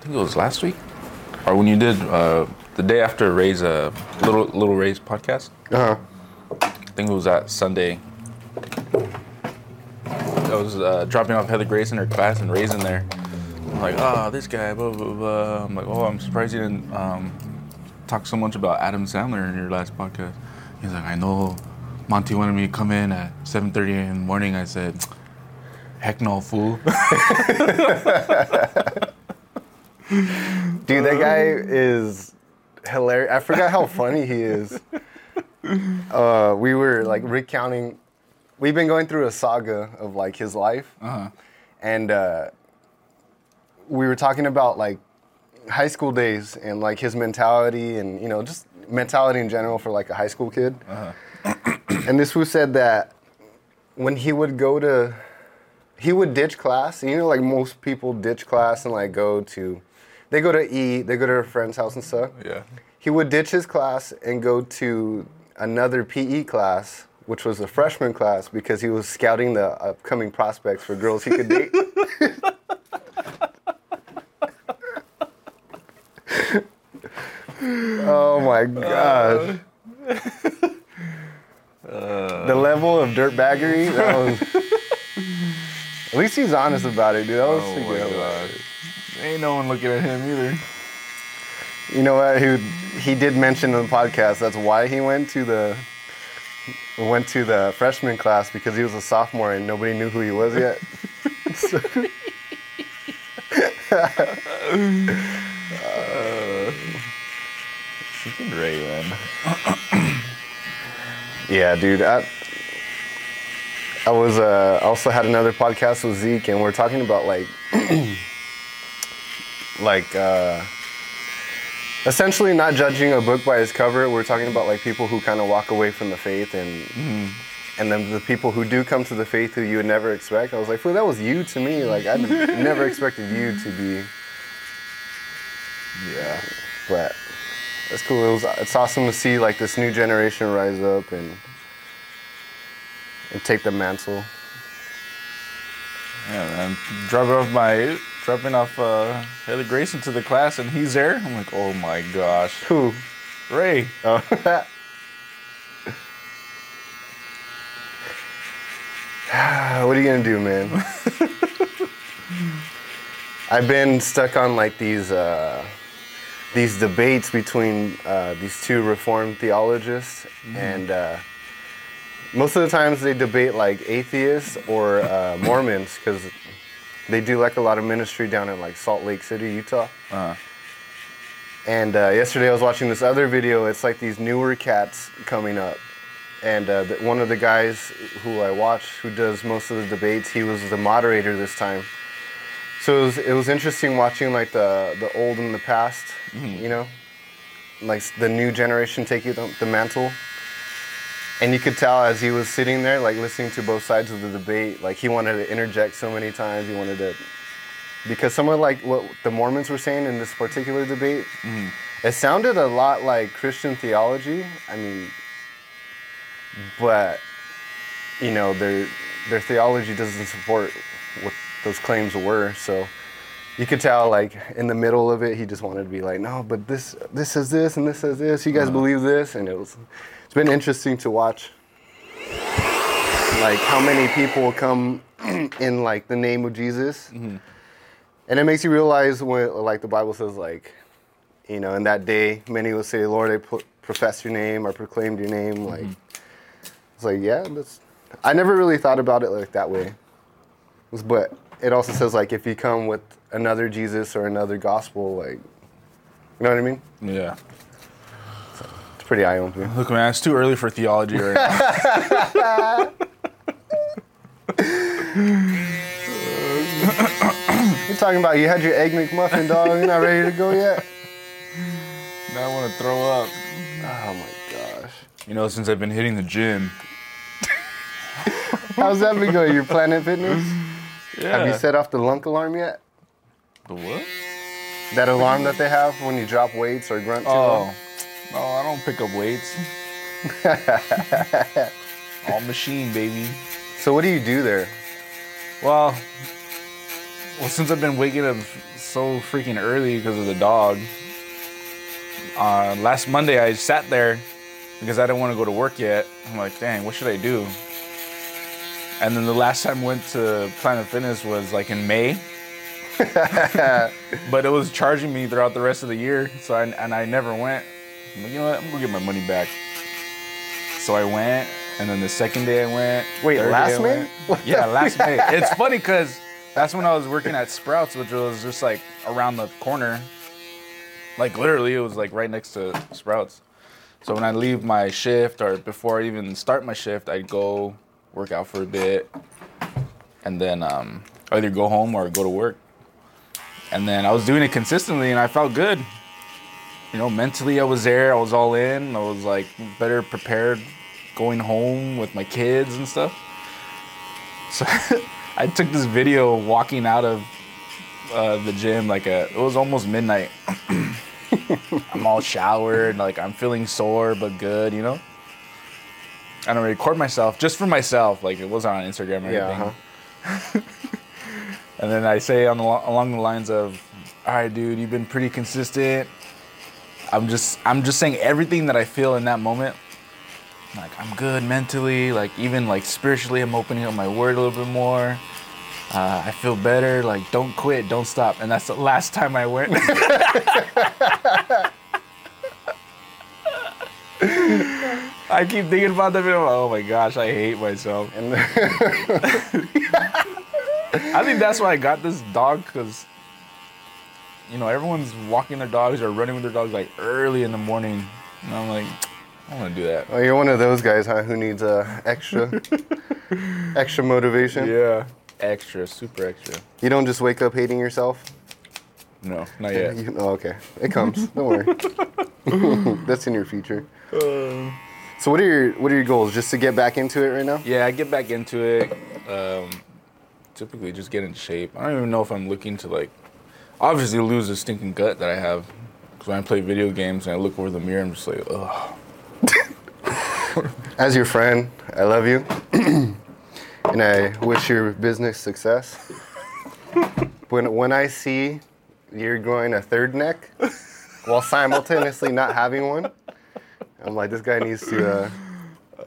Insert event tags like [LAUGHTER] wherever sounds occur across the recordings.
think it was last week, or when you did uh, the day after Ray's uh, little little Ray's podcast. Uh huh. I think it was that Sunday. I was uh, dropping off Heather Grace in her class and Ray's in there. I'm like, oh, this guy, blah blah blah. I'm like, oh, I'm surprised you didn't um, talk so much about Adam Sandler in your last podcast. He's like, I know. Monty wanted me to come in at 7:30 in the morning. I said, heck no, fool. [LAUGHS] [LAUGHS] Dude, that guy is hilarious. I forgot how funny he is. Uh, we were like recounting. We've been going through a saga of like his life, Uh-huh. and uh, we were talking about like high school days and like his mentality and you know just mentality in general for like a high school kid. and this who said that when he would go to he would ditch class. You know, like most people ditch class and like go to, they go to eat, they go to a friend's house and stuff. Yeah. He would ditch his class and go to another PE class, which was a freshman class, because he was scouting the upcoming prospects for girls he could date. [LAUGHS] oh my uh, gosh. Uh. the level of dirtbaggery, that was. [LAUGHS] Oh. At least he's honest about it, dude. That was Oh my good. God. Ain't no one looking at him either. You know what? He he did mention in the podcast that's why he went to the went to the freshman class because he was a sophomore and nobody knew who he was yet. So- Freaking Ray, man. yeah, dude. I, I was uh, also had another podcast with Zeke and we're talking about like [CLEARS THROAT] like uh, essentially not judging a book by its cover. We're talking about like people who kind of walk away from the faith and and then the people who do come to the faith who you would never expect. I was like, fool, that was you to me. Like I [LAUGHS] never expected you to be. Yeah. But it's cool. It was. It's awesome to see like this new generation rise up and and take the mantle. Yeah, man. Dropping off my dropping off uh, Heather Grayson to the class, and he's there. I'm like, oh my gosh, Who? Ray. Oh. [LAUGHS] [SIGHS] what are you gonna do, man? [LAUGHS] I've been stuck on like these uh, these debates between uh, these two Reformed theologists, and uh, most of the times they debate like atheists or uh, Mormons because they do like a lot of ministry down in like Salt Lake City, Utah. Uh, And uh, yesterday I was watching this other video. It's like these newer cats coming up. And uh, the, one of the guys who I watch, who does most of the debates, he was the moderator this time. So it was, it was interesting watching like the, the old and the past, you know, like the new generation taking the, the mantle. And you could tell as he was sitting there, like listening to both sides of the debate, like he wanted to interject so many times. He wanted to because some of like what the Mormons were saying in this particular debate, mm-hmm. it sounded a lot like Christian theology. I mean, but you know their their theology doesn't support what those claims were. So you could tell like in the middle of it, he just wanted to be like, no, but this this says this and this says this. You guys uh-huh. believe this? And it was it's been interesting to watch. Like how many people come [CLEARS THROAT] in like the name of Jesus. Mm-hmm. And it makes you realize when, like, the Bible says, like, you know, in that day, many will say, Lord, I put, profess your name or proclaimed your name. Mm-hmm. Like, it's like, yeah, that's. I never really thought about it like that way. But it also says, like, if you come with another Jesus or another gospel, like, you know what I mean? yeah. It's pretty eye opening. Look, man, it's too early for theology right now. [LAUGHS] You're talking about you had your Egg McMuffin, dog. You're not ready to go yet? now I want to throw up. Oh my gosh. You know, since I've been hitting the gym. How's that been going? Your Planet Fitness? Yeah. Have you set off the lunk alarm yet? the what? That alarm that they have when you drop weights or grunt too oh. long? Oh, no, I don't pick up weights. [LAUGHS] All machine, baby. So what do you do there? Well, well, since I've been waking up so freaking early because of the dog, uh, last Monday I sat there because I didn't want to go to work yet. I'm like, dang, what should I do? And then the last time I went to Planet Fitness was like in May. [LAUGHS] but it was charging me throughout the rest of the year, so I, and I never went. I'm like, you know what? I'm gonna get my money back. So I went, and then the second day I went. Wait, last May? went. Yeah, last May. [LAUGHS] It's funny because that's when I was working at Sprouts, which was just like around the corner. Like literally, it was like right next to Sprouts. So when I leave my shift or before I even start my shift, I'd go work out for a bit, and then um, either go home or go to work. And then I was doing it consistently, and I felt good. You know, mentally I was there. I was all in. I was like better prepared going home with my kids and stuff. So [LAUGHS] I took this video walking out of uh, the gym like a, it was almost midnight. [CLEARS THROAT] I'm all showered, like I'm feeling sore but good, you know. And I record myself just for myself, like it wasn't on Instagram or Yeah, anything. uh-huh. [LAUGHS] And then I say on the, along the lines of, "All right, dude, you've been pretty consistent. I'm just I'm just saying everything that I feel in that moment. Like I'm good mentally, like even like spiritually, I'm opening up my word a little bit more. Uh, I feel better. Like don't quit, don't stop. And that's the last time I went. [LAUGHS] I keep thinking about that video. Oh my gosh, I hate myself. [LAUGHS] I think that's why I got this dog because, you know, everyone's walking their dogs or running with their dogs like early in the morning. And I'm like, I want to do that. oh, you're one of those guys, huh? Who needs uh, extra, [LAUGHS] extra motivation? Yeah. Extra, super extra. You don't just wake up hating yourself. No, not yet. You, oh, okay. It comes. don't worry. [LAUGHS] That's in your future. So what are your what are your goals? Just to get back into it right now? Yeah, I get back into it. Um, typically, just get in shape. I don't even know if I'm looking to like, obviously lose the stinking gut that I have. Because when I play video games and I look over the mirror, I'm just like, ugh. [LAUGHS] As your friend, I love you, [CLEARS THROAT] and I wish your business success. [LAUGHS] when when I see you're growing a third neck while simultaneously not having one, I'm like, this guy needs to. Uh,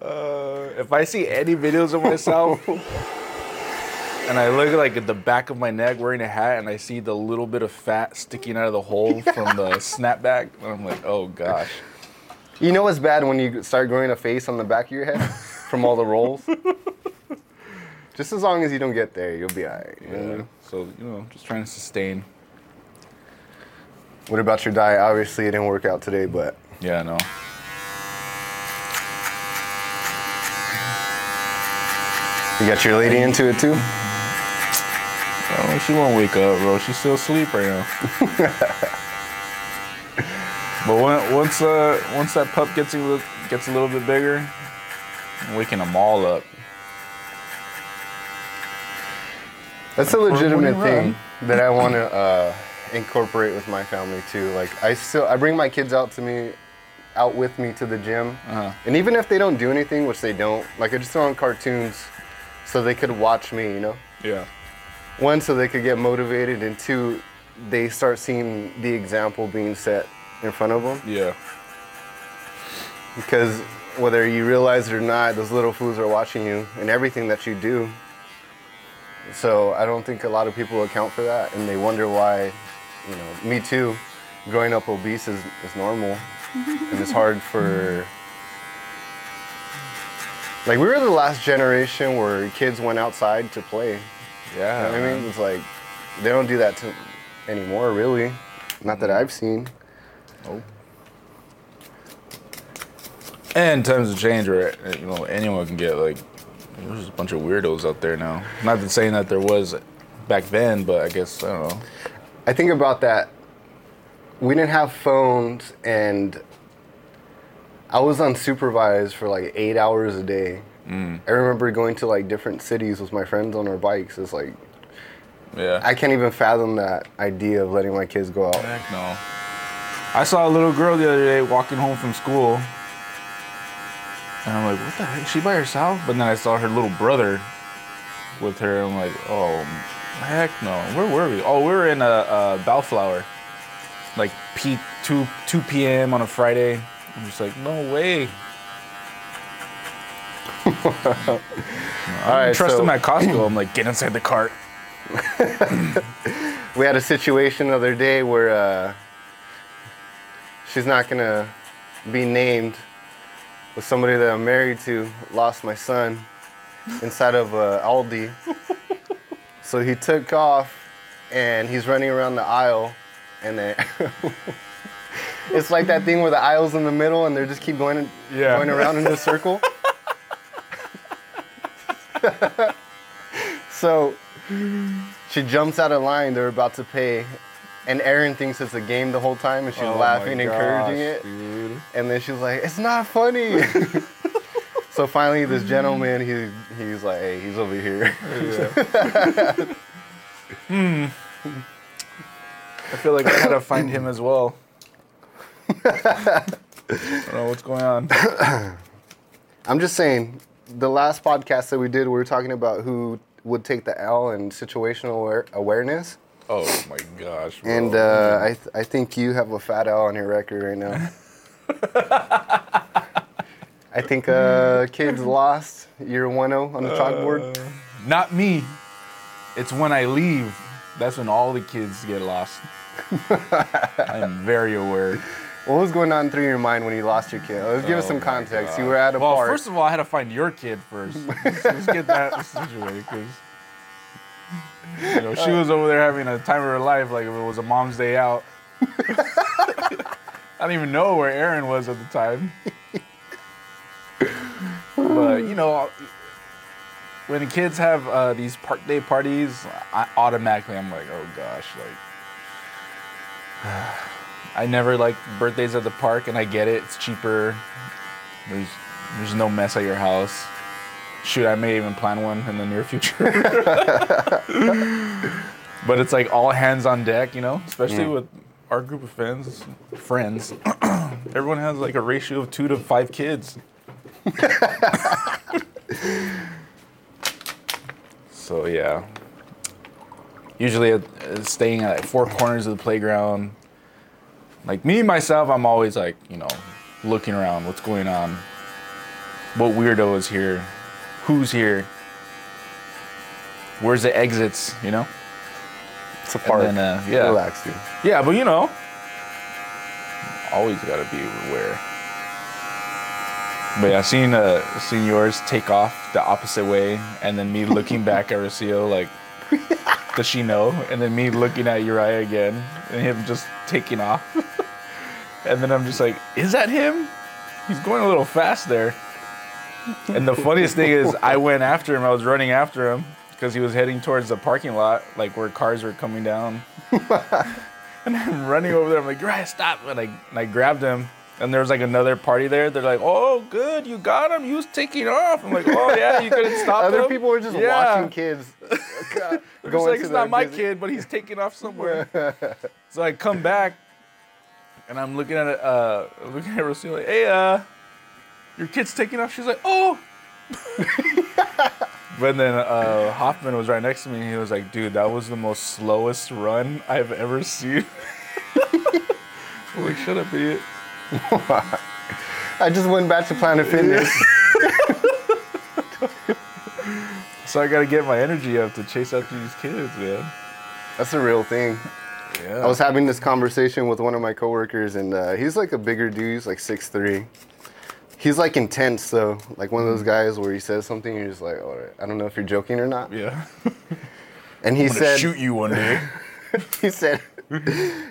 Uh, if I see any videos of myself [LAUGHS] and I look like at the back of my neck wearing a hat and I see the little bit of fat sticking out of the hole [LAUGHS] from the snapback, and I'm like, oh gosh. you know what's bad when you start growing a face on the back of your head from all the rolls. [LAUGHS] Just as long as you don't get there, you'll be alright. you know Yeah. mean? So, you know, just trying to sustain. What about your diet? Obviously, it didn't work out today, but Yeah, I know. you got your lady into it too. Oh, she won't wake up, bro. She's still asleep right now. [LAUGHS] but when, once uh, once that pup gets a little, gets a little bit bigger, I'm waking them all up. That's a legitimate thing that I want to uh, incorporate with my family too. Like I still I bring my kids out to me, out with me to the gym, Uh-huh. and even if they don't do anything, which they don't, like I just throw on cartoons, so they could watch me. You know, Yeah. One so they could get motivated, and two, they start seeing the example being set in front of them. Yeah. Because whether you realize it or not, those little fools are watching you and everything that you do. So I don't think a lot of people account for that, and they wonder why. You know, me too. Growing up obese is, is normal, [LAUGHS] and it's hard for. Like we were the last generation where kids went outside to play. Yeah. You know I mean? It's like they don't do that to anymore, really. Not that I've seen. Nope. And times have changed where you know anyone can get like there's a bunch of weirdos out there now. Not that saying that there was back then, but I guess I don't know. I think about that. We didn't have phones, and I was unsupervised for like eight hours a day. I remember going to like different cities with my friends on our bikes. It's like Yeah. I can't even fathom that idea of letting my kids go out. Heck no. I saw a little girl the other day walking home from school. And I'm like, what the heck? Is she by herself? But then I saw her little brother with her. I'm like, oh, Heck no. Where were we? Oh, we were in a, uh Bellflower, like P two two p.m. on a Friday. I'm just like, no way. All I right, trust so him at Costco. I'm like, get inside the cart. [LAUGHS] we had a situation the other day where uh, she's not gonna be named, with somebody that I'm married to lost my son inside of uh, Aldi. [LAUGHS] so he took off and he's running around the aisle, and then [LAUGHS] it's like that thing where the aisle's in the middle and they just keep going Yeah. going around in a circle. [LAUGHS] so she jumps out of line. They're about to pay, and Erin thinks it's a game the whole time, and she's Oh laughing, my encouraging it. dude. And then she's like, "It's not funny." [LAUGHS] so finally, this gentleman, he he's like, "Hey, he's over here." [LAUGHS] Hmm. I feel like I gotta find him as well. I don't know what's going on. I'm just saying, the last podcast that we did, we were talking about who would take the L in situational aware- awareness. Oh my gosh. bro. And uh, I, th- I think you have a fat L on your record right now. [LAUGHS] I think uh, kids lost. You're 1 0 on the chalkboard. Not me. It's when I leave. That's when all the kids get lost. [LAUGHS] I am very aware. What was going on through your mind when you lost your kid? Let's give us Oh some context. You were at a well, park. first of all, I had to find your kid first. [LAUGHS] Let's, let's get that situated because you know she was over there having a time of her life, like if it was a mom's day out. [LAUGHS] I don't even know where Aaron was at the time. but you know, when the kids have uh, these park day parties, I automatically I'm like, oh gosh, like. [SIGHS] I never like birthdays at the park, and I get it. It's cheaper. There's there's no mess at your house. Shoot, I may even plan one in the near future. [LAUGHS] but it's like all hands on deck, you know. Especially with our group of friends. Friends, [CLEARS THROAT] everyone has like a ratio of two to five kids. [LAUGHS] so yeah. Usually, uh, staying at four corners of the playground, like me myself, I'm always like, you know, looking around, what's going on, what weirdo is here, who's here, where's the exits, you know? it's a park. then, uh, yeah. Relax, dude. Yeah, but you know, always gotta be aware. But yeah, seeing uh, seeing yours take off the opposite way, and then me [LAUGHS] looking back at Rocio like, [LAUGHS] does she know? And then me looking at Uriah again, and him just taking off. And then I'm just like, is that him? He's going a little fast there. And the funniest thing is, I went after him. I was running after him because he was heading towards the parking lot, like where cars were coming down. [LAUGHS] And I'm running over there. I'm like, Uriah, stop. And I, and I grabbed him. And there was like another party there. They're like, oh, good. You got him. He was taking off. I'm like, oh, yeah, you couldn't stop Other him. people were just Yeah. watching kids [LAUGHS] just like, it's not my kid, but he's taking off somewhere. [LAUGHS] so I come back, and I'm looking at it, uh, looking at Rocio like, hey, uh, your kid's taking off. She's like, oh. [LAUGHS] but then uh, Hoffman was right next to me, and he was like, dude, that was the most slowest run I've ever seen. I'm like, shut up, idiot. I just went back to Planet Fitness. [LAUGHS] So I gotta get my energy up to chase after these kids, man. That's a real thing. Yeah. I was having this conversation with one of my coworkers, and uh, he's like a bigger dude. He's like 6'3". He's like intense, though. Like one of those guys where he says something, you're just like, all right, I don't know if you're joking or not. yeah. [LAUGHS] And he said, shoot you one day. [LAUGHS] he said, [LAUGHS]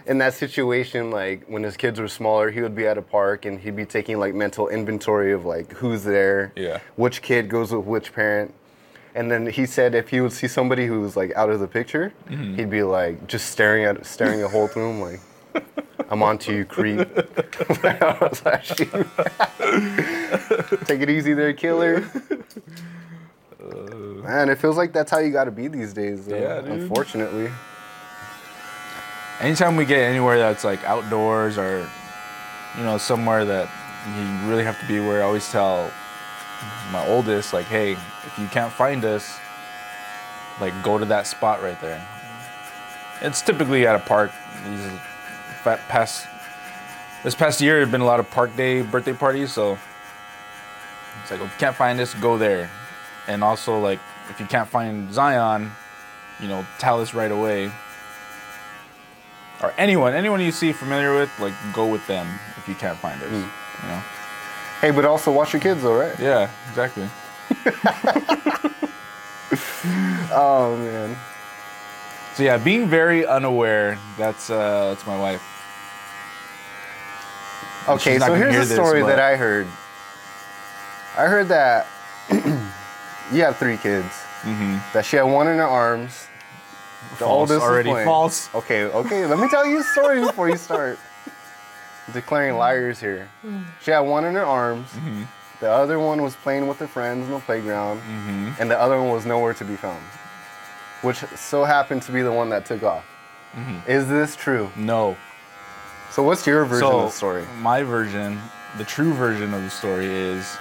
in that situation, like when his kids were smaller, he would be at a park and he'd be taking like mental inventory of like who's there, Yeah. which kid goes with which parent. And then he said if he would see somebody who was like out of the picture, Mm-hmm. he'd be like just staring at staring a hole through him like I'm on to you, creep. [LAUGHS] I was like, "Shoot." [LAUGHS] Take it easy there, killer. Man, it feels like that's how you gotta be these days, though, Yeah, unfortunately. anytime we get anywhere that's like outdoors or you know somewhere that you really have to be where, i always tell my oldest like hey if you can't find us like go to that spot right there. It's typically at a park. These past this past year, have been a lot of park day birthday parties, so it's like if you can't find us, go there. And also like if you can't find Zion, you know, tell us right away. Or anyone, anyone you see familiar with, like go with them if you can't find us. Hmm. You know? Hey, but also watch your kids, though, right? Yeah, exactly. [LAUGHS] Oh man. So yeah, being very unaware. That's uh, that's my wife. Okay, so here's hear a this, story but- that I heard. I heard that [CLEARS THROAT] you have three kids. Mm-hmm. That she had one in her arms. The False, oldest was already playing. false. Okay, okay. Let me tell you a story before you start [LAUGHS] declaring liars here. She had one in her arms. Mm-hmm. The other one was playing with her friends in the playground, Mm-hmm. and the other one was nowhere to be found. Which so happened to be the one that took off. Mm-hmm. Is this true? No. So what's your version so of the story? my version, the true version of the story is,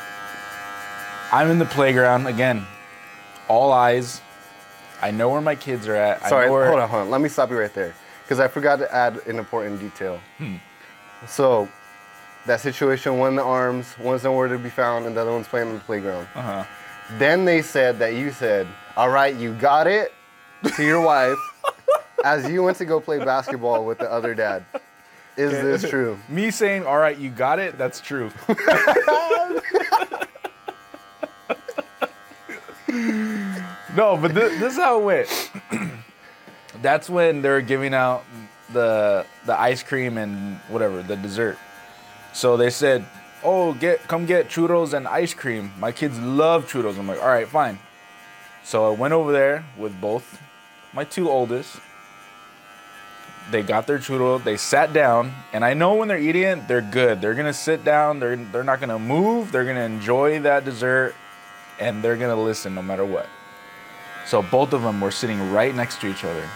I'm in the playground again, all eyes. I know where my kids are at. Sorry, I know where, hold on, hold on. Let me stop you right there. Because I forgot to add an important detail. Hmm. So, that situation, one in the arms, one's nowhere to be found, and the other one's playing on the playground. Uh-huh. Then they said that you said, all right, you got it, to your wife, [LAUGHS] as you went to go play basketball with the other dad. Is this true? [LAUGHS] Me saying, "All right, you got it." That's true. [LAUGHS] no, but this, this is how it went. [CLEARS THROAT] That's when they're giving out the the ice cream and whatever the dessert. So they said, "Oh, get come get churros and ice cream." My kids love churros. I'm like, "All right, fine." So I went over there with both my two oldest they got their churro, they sat down, and I know when they're eating it, they're good. They're gonna sit down, they're they're not gonna move, they're gonna enjoy that dessert, and they're gonna listen no matter what. So both of them were sitting right next to each other.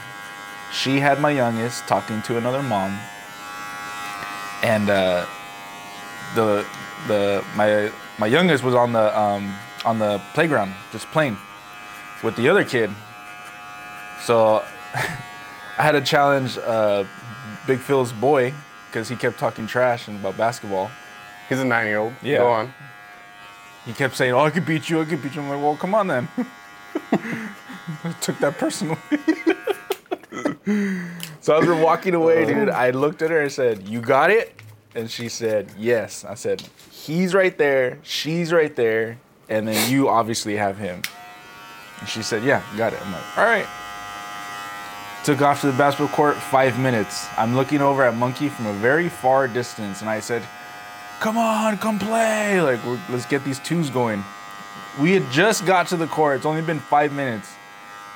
She had my youngest talking to another mom, and uh, the the my my youngest was on the um, on the playground just playing with the other kid. So [LAUGHS] I had to challenge uh, Big Phil's boy because he kept talking trash and about basketball. He's a nine year old. Yeah. Go on. He kept saying, "Oh, I could beat you. I could beat you." I'm like, "Well, come on then." [LAUGHS] I took that personally. [LAUGHS] so as we're walking away, dude, I looked at her and said, "You got it?" And she said, "Yes." I said, "He's right there. She's right there, and then you obviously have him." And she said, "Yeah, got it." I'm like, "All right." Took off to the basketball court. Five minutes. I'm looking over at Monkey from a very far distance, and I said, come on, come play. Like, let's get these twos going. We had just got to the court. It's only been five minutes.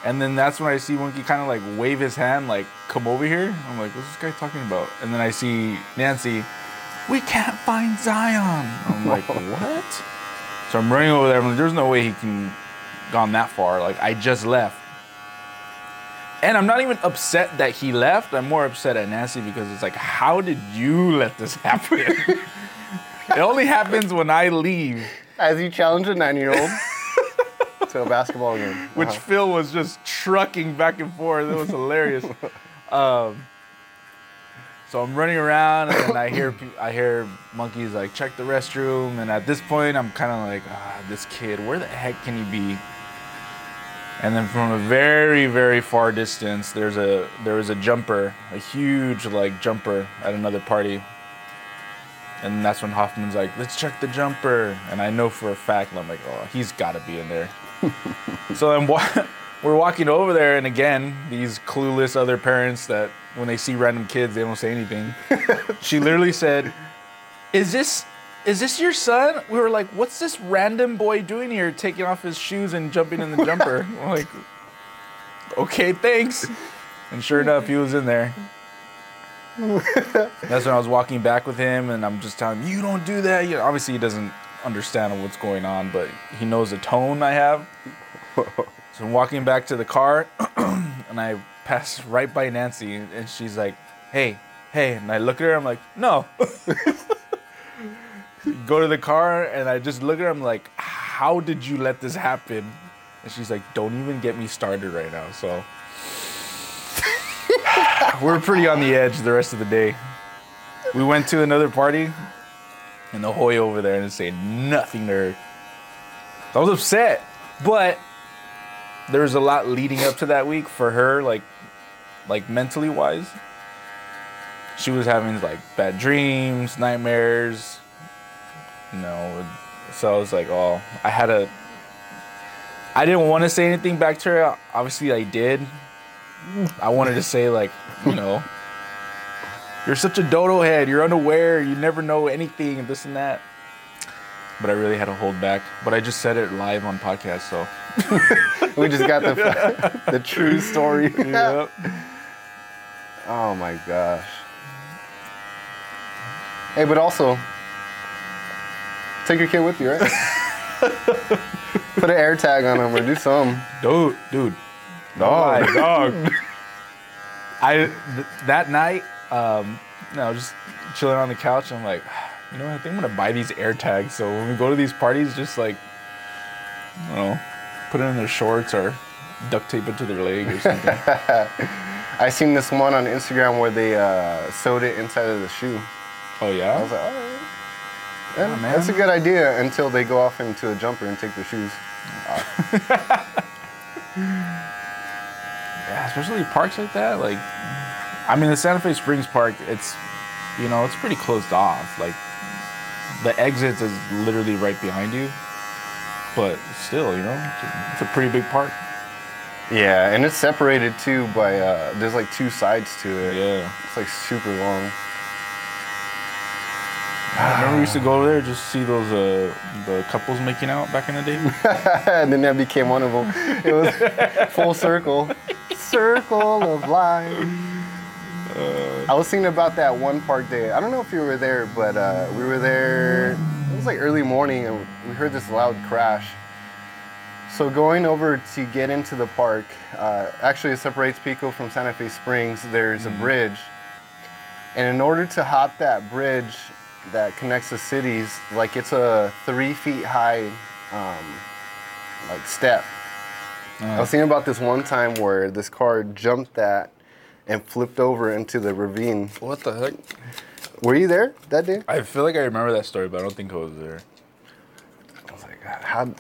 And then that's when I see Monkey kind of like wave his hand, like, come over here. I'm like, what's this guy talking about? And then I see Nancy, we can't find Zion. I'm like, [LAUGHS] what? So I'm running over there. I'm like, there's no way he can gone that far. Like, I just left. And I'm not even upset that he left. I'm more upset at Nancy because it's like, how did you let this [LAUGHS] happen? it only happens when I leave, As you challenge a nine year old to a basketball game. [LAUGHS] which Uh-huh. Phil was just trucking back and forth. It was hilarious. um, so I'm running around and I hear I hear monkeys like check the restroom, and at this point I'm kind of like, ah, this kid, where the heck can he be? And then from a very very far distance, there's a there was a jumper, a huge like jumper at another party. And that's when Hoffman's like, let's check the jumper. And I know for a fact, I'm like, oh, he's got to be in there. [LAUGHS] so then wa- we're walking over there, and again, these clueless other parents that when they see random kids, they don't say anything. [LAUGHS] she literally said, "Is this is this your son?" We were like, "What's this random boy doing here, taking off his shoes and jumping in the jumper?" [LAUGHS] We're like, "Okay, thanks." And sure enough, he was in there. That's when I was walking back with him, and I'm just telling him, "You don't do that." You know, obviously, he doesn't understand what's going on, but he knows the tone I have. [LAUGHS] So I'm walking back to the car, [CLEARS THROAT] and I pass right by Nancy, and she's like, "Hey, hey," and I look at her. I'm like, "No." [LAUGHS] Go to the car, and I just look at her. I'm like, "How did you let this happen?" And she's like, don't even get me started right now. So [LAUGHS] we're pretty on the edge the rest of the day. We went to another party, and the hoy over there and say nothing to her. I was upset, but there was a lot leading up to that week for her, like, like mentally wise. She was having like bad dreams, nightmares. You know, so I was like, oh, I had a. I didn't want to say anything back to her. Obviously, I did. I wanted to say like, you know, you're such a dodo head. You're unaware. You never know anything this and that. But I really had to hold back. But I just said it live on podcast, so. We just got the [LAUGHS] the true story. Yep. Oh my gosh. Hey, but also, take your kid with you, right? [LAUGHS] Put an air tag on him or do something. Dude, dude. Dog. my [LAUGHS] dog. I th- that night, um, know, just chilling on the couch. I'm like, you know, what, I think I'm gonna buy these air tags. So when we go to these parties, just like, I don't know, put it in their shorts or duct tape it to their leg or something. [LAUGHS] I seen this one on Instagram where they uh, sewed it inside of the shoe. oh yeah. I was like, all right. Yeah, man. that's a good idea until they go off into a jumper and take their shoes. [LAUGHS] Yeah, especially parks like that. Like, I mean, the Santa Fe Springs Park, it's, you know, it's pretty closed off. Like, the exit is literally right behind you. But still, you know, it's a, pretty big park. Yeah, and it's separated too by uh, there's like two sides to it. Yeah. It's like super long. I remember we used to go over there just see those uh, the couples making out back in the day. [LAUGHS] and then that became one of them. It was [LAUGHS] full circle. Circle of life. I was thinking about that one park day. I don't know if you were there, but uh, we were there. It was like early morning, and we heard this loud crash. So going over to get into the park, uh, actually it separates Pico from Santa Fe Springs. There's a bridge, and in order to hop that bridge that connects the cities, like it's a three feet high, um, like step. I was thinking about this one time where this car jumped that and flipped over into the ravine. what the heck? Were you there that day? I feel like I remember that story, but I don't think I was there. I was like, how?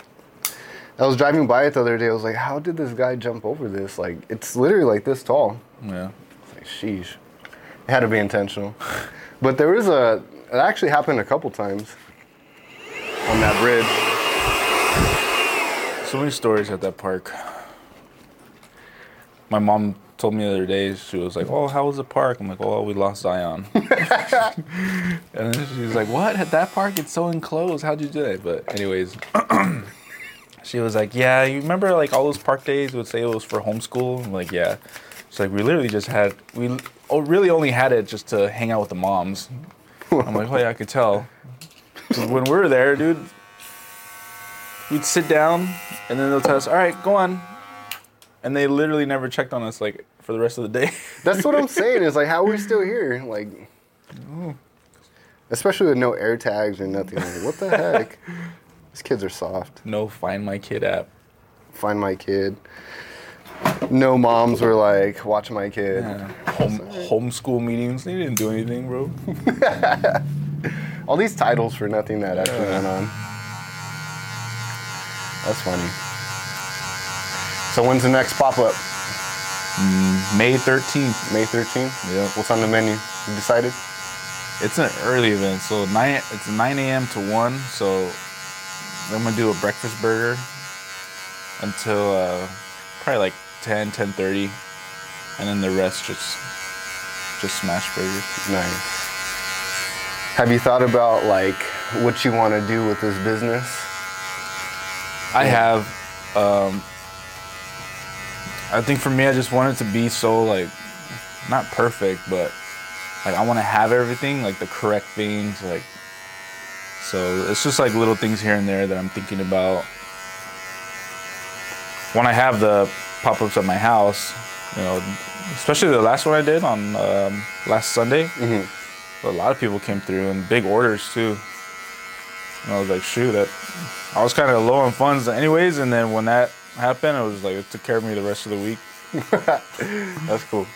I was driving by it the other day. I was like, how did this guy jump over this? Like, it's literally like this tall. Yeah. Like, sheesh. It had to be intentional. [LAUGHS] but there was a. It actually happened a couple times on that bridge. So many stories at that park. My mom told me the other day, she was like, Oh, how was the park? I'm like, Oh, we lost Zion. [LAUGHS] and then she was like, What? At that park? It's so enclosed. How'd you do that? But, anyways, [CLEARS THROAT] she was like, Yeah, you remember like all those park days would say it was for homeschool? I'm like, Yeah. She's like, We literally just had, we oh, really only had it just to hang out with the moms. I'm like, Oh, yeah, I could tell." when we were there, dude, we'd sit down and then they'll tell us, all right, go on. And they literally never checked on us like for the rest of the day. [LAUGHS] That's what I'm saying. Is like, how are we still here? Like, especially with no air tags or nothing. Like, what the heck? These kids are soft. no Find My Kid app. Find my kid. No moms were like, watch my kid. Home, homeschool meetings, they didn't do anything, bro. [LAUGHS] All these titles for nothing that actually went on. That's funny. So when's the next pop up? May 13th. May 13th? Yeah. What's on the menu? You decided? It's an early event, so nine. It's 9 a.m. to 1. So I'm gonna do a breakfast burger until uh, probably like 10, 10:30, and then the rest just just smash burgers. Nice. Have you thought about like what you want to do with this business? I have. Um, I think for me, I just want it to be so like, not perfect, but like I want to have everything, like the correct things, like. So it's just like little things here and there that I'm thinking about. When I have the pop-ups at my house, you know, especially the last one I did on um, last Sunday, a lot of people came through and big orders too. And I was like, shoot, that I was kind of low on funds anyways. And then when that happened, it was like it took care of me the rest of the week. [LAUGHS] That's cool.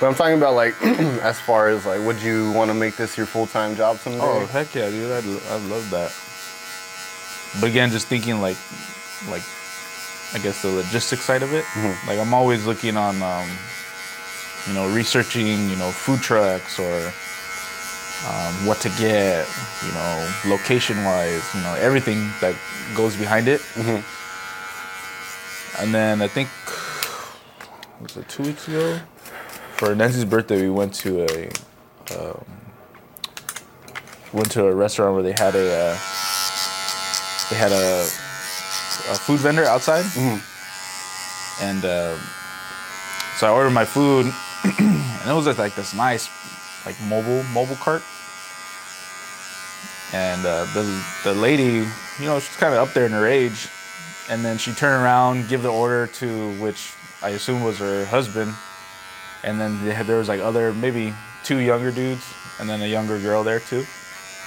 But I'm talking about like [CLEARS THROAT] as far as like, would you want to make this your full time job someday? Oh heck yeah, dude! I'd, I'd love that. But again, just thinking like, like, I guess the logistics side of it. Like I'm always looking on, um, you know, researching, you know, food trucks or um, what to get, you know, location wise, you know, everything that goes behind it. And then I think was it two weeks ago? For Nancy's birthday, we went to a um, went to a restaurant where they had a uh, they had a, a food vendor outside, and um so I ordered my food, [CLEARS THROAT] and it was just like this nice like mobile mobile cart, and uh, the the lady, you know, she's kind of up there in her age, and then she turned around, give the order to which I assume was her husband, and then had, there was like other maybe two younger dudes, and then a younger girl there too.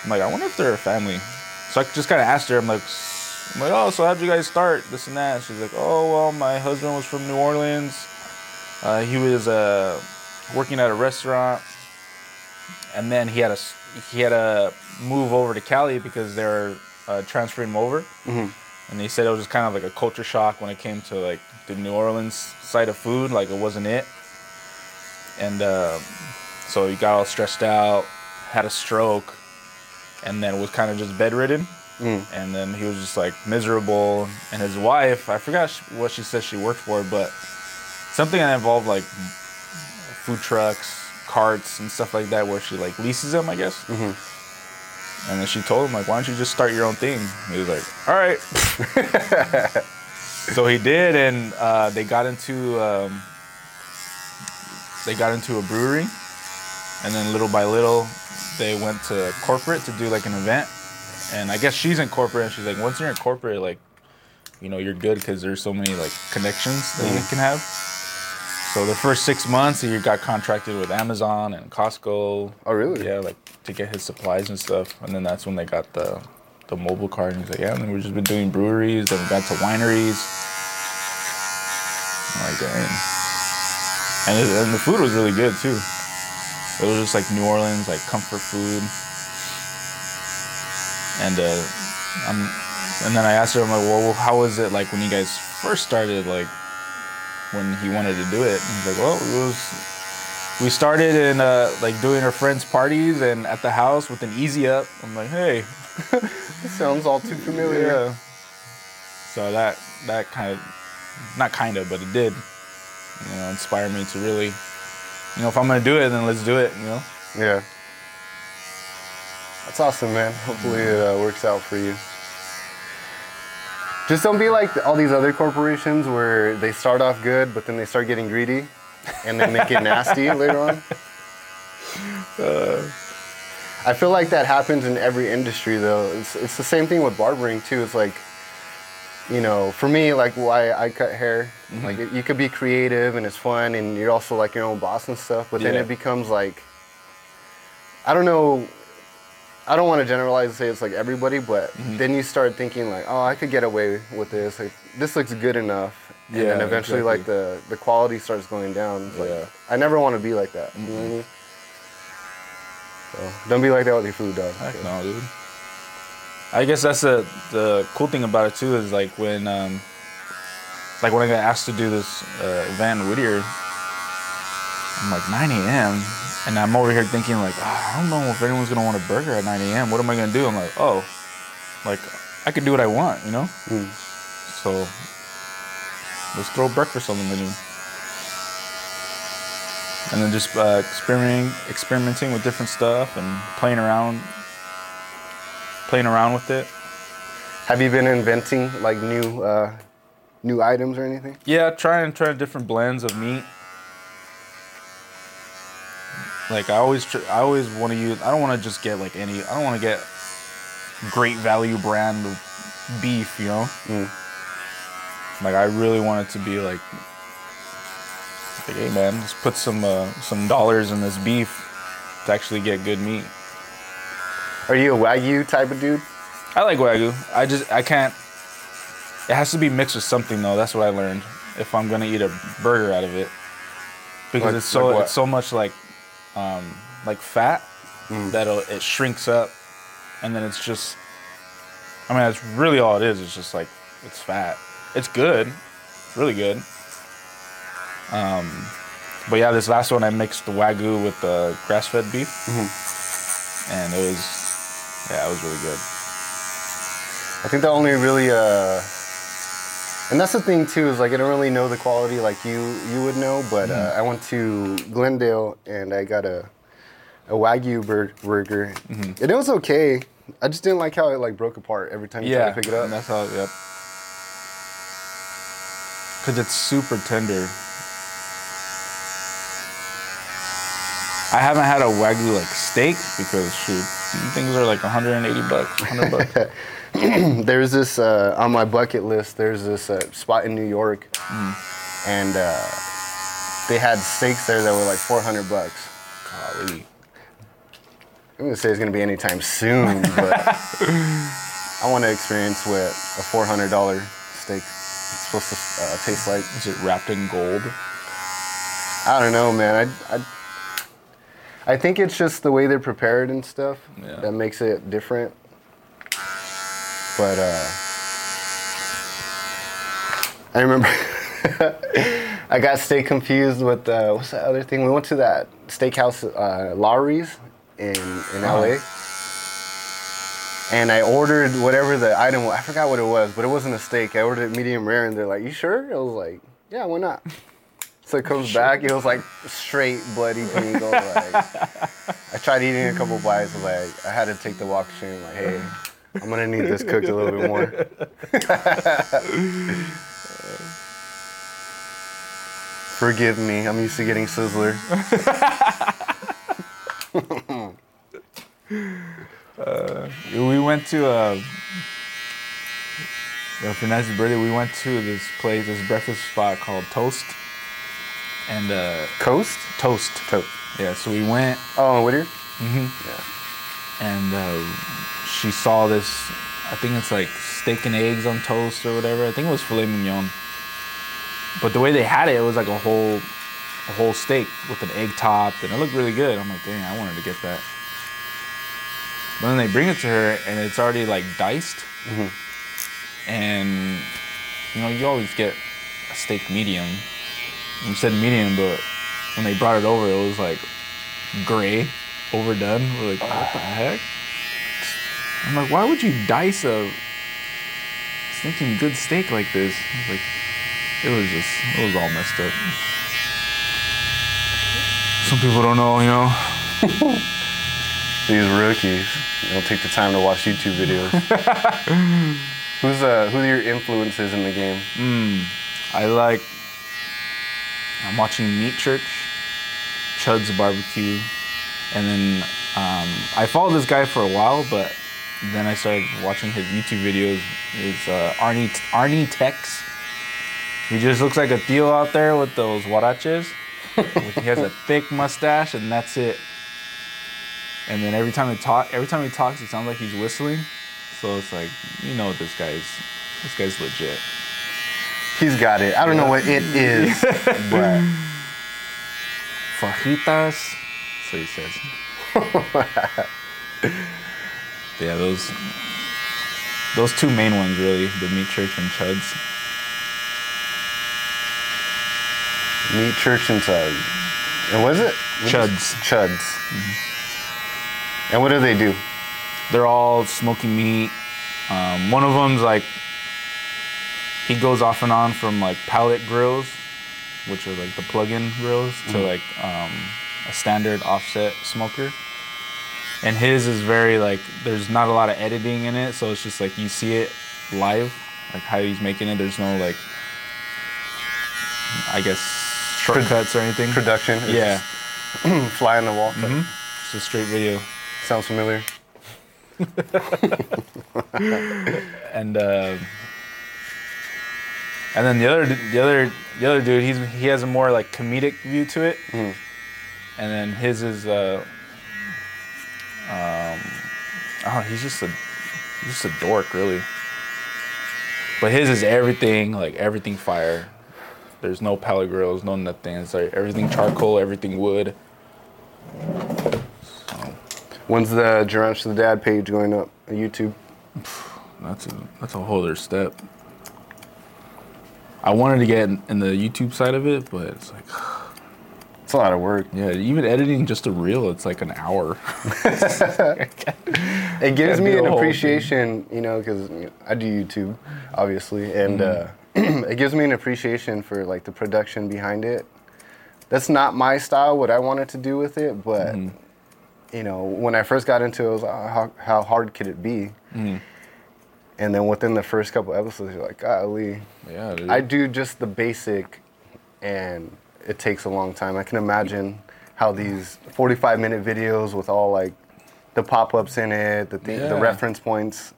I'm like, I wonder if they're a family. So I just kind of asked her. I'm like, I'm like, oh, so how'd you guys start? This and that. She's like, oh, well, my husband was from New Orleans. Uh, he was uh, working at a restaurant, and then he had a he had to move over to Cali because they're uh, transferring him over. And he said it was just kind of like a culture shock when it came to like the New Orleans side of food. Like it wasn't it. And uh, so he got all stressed out, had a stroke, and then was kind of just bedridden. And then he was just like miserable. And his wife, I forgot what she said she worked for, but something that involved like food trucks, carts, and stuff like that, where she like leases them, I guess. And then she told him like, "Why don't you just start your own thing?" He was like, "All right." [LAUGHS] so he did, and uh, they got into um, they got into a brewery, and then little by little, they went to corporate to do like an event. And I guess she's in corporate, and she's like, once you're in corporate, like, you know, you're good because there's so many like connections that you can have. So the first six months, he got contracted with Amazon and Costco. Oh, really? Yeah, like to get his supplies and stuff. And then that's when they got the the mobile card. And he's like, yeah, and then we've just been doing breweries. Then we got to wineries. I'm like, dang. And, it, and the food was really good too. It was just like New Orleans, like comfort food. And uh, I'm, and then I asked her, I'm like, well, how was it like when you guys first started, like when he wanted to do it? And he's like, well, it was we started in uh, like doing our friends' parties and at the house with an easy up. I'm like, hey, [LAUGHS] sounds all too familiar. yeah. So that that kind of, not kind of, but it did, you know, inspire me to really, you know, if I'm gonna do it, then let's do it. You know. Yeah. That's awesome, man. Hopefully it uh, works out for you. Just don't be like all these other corporations where they start off good, but then they start getting greedy and they make it nasty [LAUGHS] later on. Uh. I feel like that happens in every industry, though. It's, it's the same thing with barbering, too. It's like, you know, for me, like why I cut hair, mm-hmm. like it, you could be creative and it's fun, and you're also like your own boss and stuff, but then it becomes like, I don't know. I don't want to generalize and say it's like everybody, but then you start thinking like, oh, I could get away with this. Like, this looks good enough. And then Yeah, eventually, exactly. like the the quality starts going down. It's like, Yeah. I never want to be like that. You know what I mean? So don't be like that with your food, dog. Heck no, dude. I guess that's the the cool thing about it too is like when um like when I got asked to do this uh, event in Whittier, I'm like 9 a.m. and I'm over here thinking like "Ah, I don't know if anyone's gonna want a burger at 9 a.m. What am I gonna do? I'm like oh, like I can do what I want, you know. Mm. So let's throw breakfast on the menu. And then just uh, experimenting, experimenting with different stuff and playing around, playing around with it. Have you been inventing like new uh, new items or anything? Yeah, trying trying different blends of meat. Like I always, tr- I always want to use. I don't want to just get like any. I don't want to get great value brand of beef. You know. Like I really want it to be like, like, hey man, just put some uh, some dollars in this beef to actually get good meat. Are you a wagyu type of dude? I like wagyu. I just I can't It has to be mixed with something though. That's what I learned. If I'm gonna eat a burger out of it, because Like- it's so like it's so much like um, like fat Mm. that it shrinks up, and then it's just. I mean, that's really all it is. It's just like it's fat. It's good, it's really good. Um, but yeah, this last one I mixed the wagyu with the grass-fed beef, Mm-hmm. and it was yeah, it was really good. I think the only really, uh, and that's the thing too is like I don't really know the quality like you you would know, but uh, Mm-hmm. I went to Glendale and I got a a wagyu bur- burger, Mm-hmm. and it was okay. I just didn't like how it like broke apart every time you tried to pick it up. and that's how. Yep. Cause it's super tender. I haven't had a wagyu like steak because shoot, things are like 180 bucks, 100 bucks. [LAUGHS] [CLEARS THROAT] there's this uh, on my bucket list. There's this uh, spot in New York, and uh, they had steaks there that were like 400 bucks. Golly. I'm gonna say it's gonna be anytime soon, but [LAUGHS] I want to experience what a $400 steak is supposed to uh, taste like. Is it wrapped in gold? I don't know, man. I, I, I think it's just the way they're prepared and stuff Yeah. that makes it different. But uh, I remember [LAUGHS] I got steak confused with uh, what's that other thing? We went to that steakhouse, uh, Lawry's in in LA. And I ordered whatever the item was. I forgot what it was, but it wasn't a steak. I ordered it medium rare, and they're like, "You sure?" I was like, "Yeah, why not?" So it comes back. It was like straight bloody. I like, I tried eating a couple bites. Was like, I had to take the walk shame. Like, hey, I'm gonna need this cooked a little bit more. [LAUGHS] Forgive me. I'm used to getting Sizzler. [LAUGHS] We went to uh, yeah, for Nancy's birthday. We went to this place, this breakfast spot called Toast, and uh, Coast? Toast. Toast. Yeah, so we went Oh, Whittier? and uh, she saw this. I think it's like steak and eggs on toast or whatever. I think it was filet mignon. But the way they had it, it was like a whole, a whole steak with an egg top, and it looked really good. I'm like, dang, I wanted to get that. But then they bring it to her, and it's already like diced. Mm-hmm. And you know, you always get a steak medium. You said medium, but when they brought it over, it was like gray, overdone. We're like, what the heck? I'm like, why would you dice a stinking good steak like this? Like, it was just, it was all messed up. Some people don't know, you know. [LAUGHS] These rookies. They don't take the time to watch YouTube videos. [LAUGHS] Who's uh who are your influences in the game? I like. I'm watching Meat Church, Chud's Barbecue, and then um, I followed this guy for a while, but then I started watching his YouTube videos. Is uh, Arnie Arnie Tex? He just looks like a Theo out there with those huaraches. [LAUGHS] he has a thick mustache, and that's it. And then every time he talk, every time he talks, it sounds like he's whistling. So it's like, you know, this guy's this guy's legit. He's got it. I don't know what it is, [LAUGHS] but [LAUGHS] fajitas. So he says. Yeah, those those two main ones really, the meat church and chuds. meat church and tug. And what is it? What Chuds. Chuds. And what do they do? They're all smoking meat. Um, one of them's like he goes off and on from like pellet grills, which are like the plug-in grills, to like um, a standard offset smoker. And his is very like there's not a lot of editing in it, so it's just like you see it live, like how he's making it. There's no like I guess shortcuts or anything. Production. Yeah, [CLEARS THROAT] Fly on the wall. it's a straight video. Sounds familiar. [LAUGHS] and uh, and then the other the other the other dude he's he has a more like comedic view to it and then his is uh um oh he's just a he's just a dork really But his is everything, like everything fire. There's no pellet grills, no nothing. It's like everything charcoal, everything wood. So. When's the Jeranch the Dad page going up on YouTube? [SIGHS] That's a that's a whole other step. I wanted to get in, in the YouTube side of it, but it's like, a lot of work. yeah, even editing just a reel, it's like an hour. [LAUGHS] [LAUGHS] It gives me an appreciation, you know, because I do YouTube, obviously, and mm-hmm. uh, [CLEARS THROAT] it gives me an appreciation for like the production behind it. That's not my style, what I wanted to do with it, but mm-hmm. you know, when I first got into it, I was like, "Oh, how, how hard could it be? Mm-hmm. And then within the first couple episodes, you're like, golly, yeah, dude. I do just the basic, and it takes a long time. I can imagine how these 45 minute videos with all like the pop ups in it, the thing, the reference points.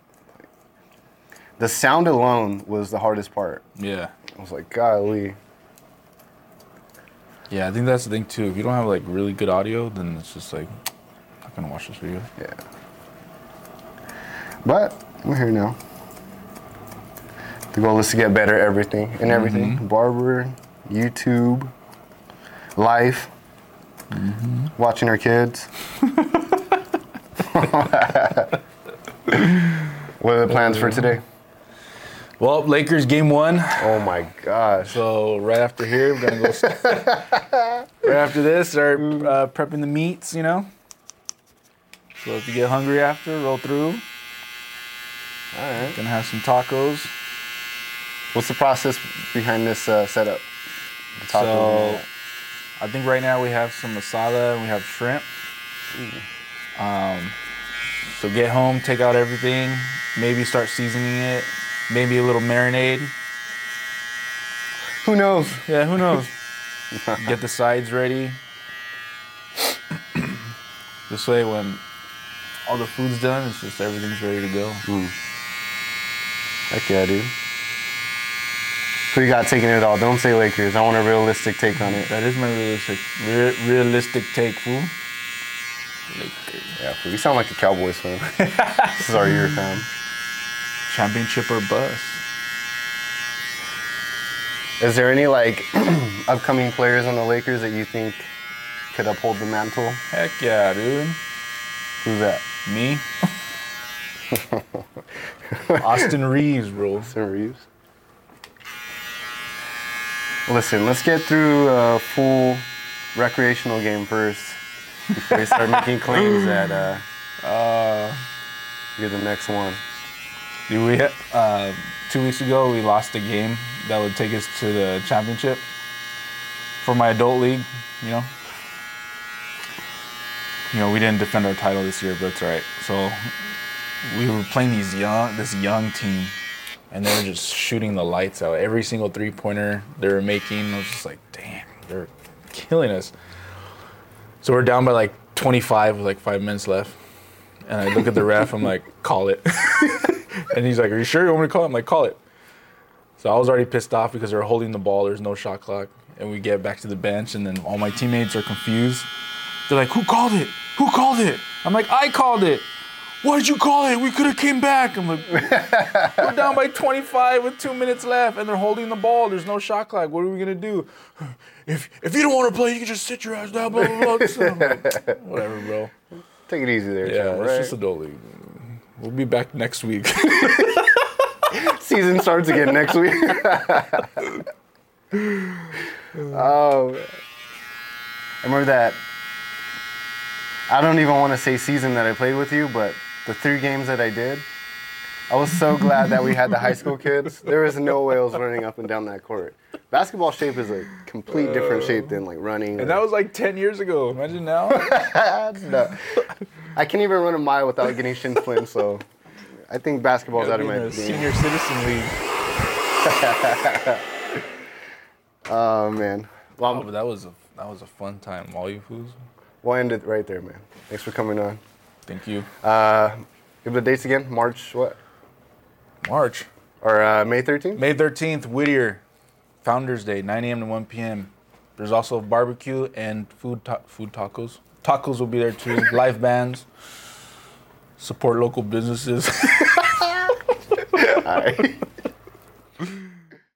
The sound alone was the hardest part. yeah. I was like, golly. Yeah, I think that's the thing too. If you don't have like really good audio, then it's just like, I'm not gonna watch this video. Yeah. But we're here now. The goal is to get better at everything and everything. Mm-hmm. Barber, YouTube, life, watching our kids. [LAUGHS] what are the plans for today? Well, Lakers game one. Oh my gosh. So right after here, we're gonna go. st- [LAUGHS] right after this, start uh, prepping the meats. You know. So if you get hungry after, roll through. All right. Gonna have some tacos. What's the process behind this uh, setup? The So tacos. I think right now we have some masala and we have shrimp. Um, so get home, take out everything, maybe start seasoning it, maybe a little marinade. Who knows? Yeah, who knows? [LAUGHS] Get the sides ready. this way, when all the food's done, it's just everything's ready to go. Heck yeah, dude. Who you got taking it all? Don't say Lakers. I want a realistic take on it. That is my realistic, re- realistic take, fool. Lakers. Yeah, fool, you sound like a Cowboys fan. this is our year, fam. Championship or bust. Is there any like [CLEARS THROAT] upcoming players on the Lakers that you think could uphold the mantle? Heck yeah, dude. Who's that? Me? [LAUGHS] Austin Reaves, bro. Austin Reaves. Listen, let's get through a full recreational game first before we start making claims [LAUGHS] that uh, Uh, you're the next one. we uh, two weeks ago we lost a game that would take us to the championship for my adult league. You know, you know we didn't defend our title this year, but it's all right. So we were playing these young, this young team, and they were just shooting the lights out. Every single three pointer they were making, I was just like, damn, they're killing us. So we're down by like 25 with like five minutes left. And I look at the ref, I'm like, call it. [LAUGHS] and he's like, Are you sure you want me to call it? I'm like, call it. So I was already pissed off because they're holding the ball, there's no shot clock. And we get back to the bench, and then all my teammates are confused. They're like, Who called it? Who called it? I'm like, I called it. Why did you call it? We could have came back. I'm like, [LAUGHS] we're down by 25 with two minutes left, and they're holding the ball. There's no shot clock. What are we gonna do? [SIGHS] If if you don't want to play, you can just sit your ass down. Blah blah blah. So like, [LAUGHS] Whatever, bro. Take it easy there, Yeah, Chad, it's right? just adult league. We'll be back next week. [LAUGHS] Season starts again next week. oh. I remember that. I don't even want to say season that I played with you, but the three games that I did, I was so glad that we had the high school kids. There was no way I was running up and down that court. Basketball shape is a complete different shape than like running. and that was like 10 years ago. Imagine now. [LAUGHS] No. I can't even run a mile without getting shin splints. So I think basketball's out of my senior citizen league. [LAUGHS] Oh man. Well, Oh, that was a that was a fun time. All you fools. we'll end it right there, man. Thanks for coming on. Thank you. Uh, give the dates again. March what? March. Or uh, May 13th? May 13th, Whittier, Founders Day, 9 a.m. to 1 p.m. There's also barbecue and food ta- food tacos. Tacos will be there too. [LAUGHS] Live bands. Support local businesses. [LAUGHS] All right.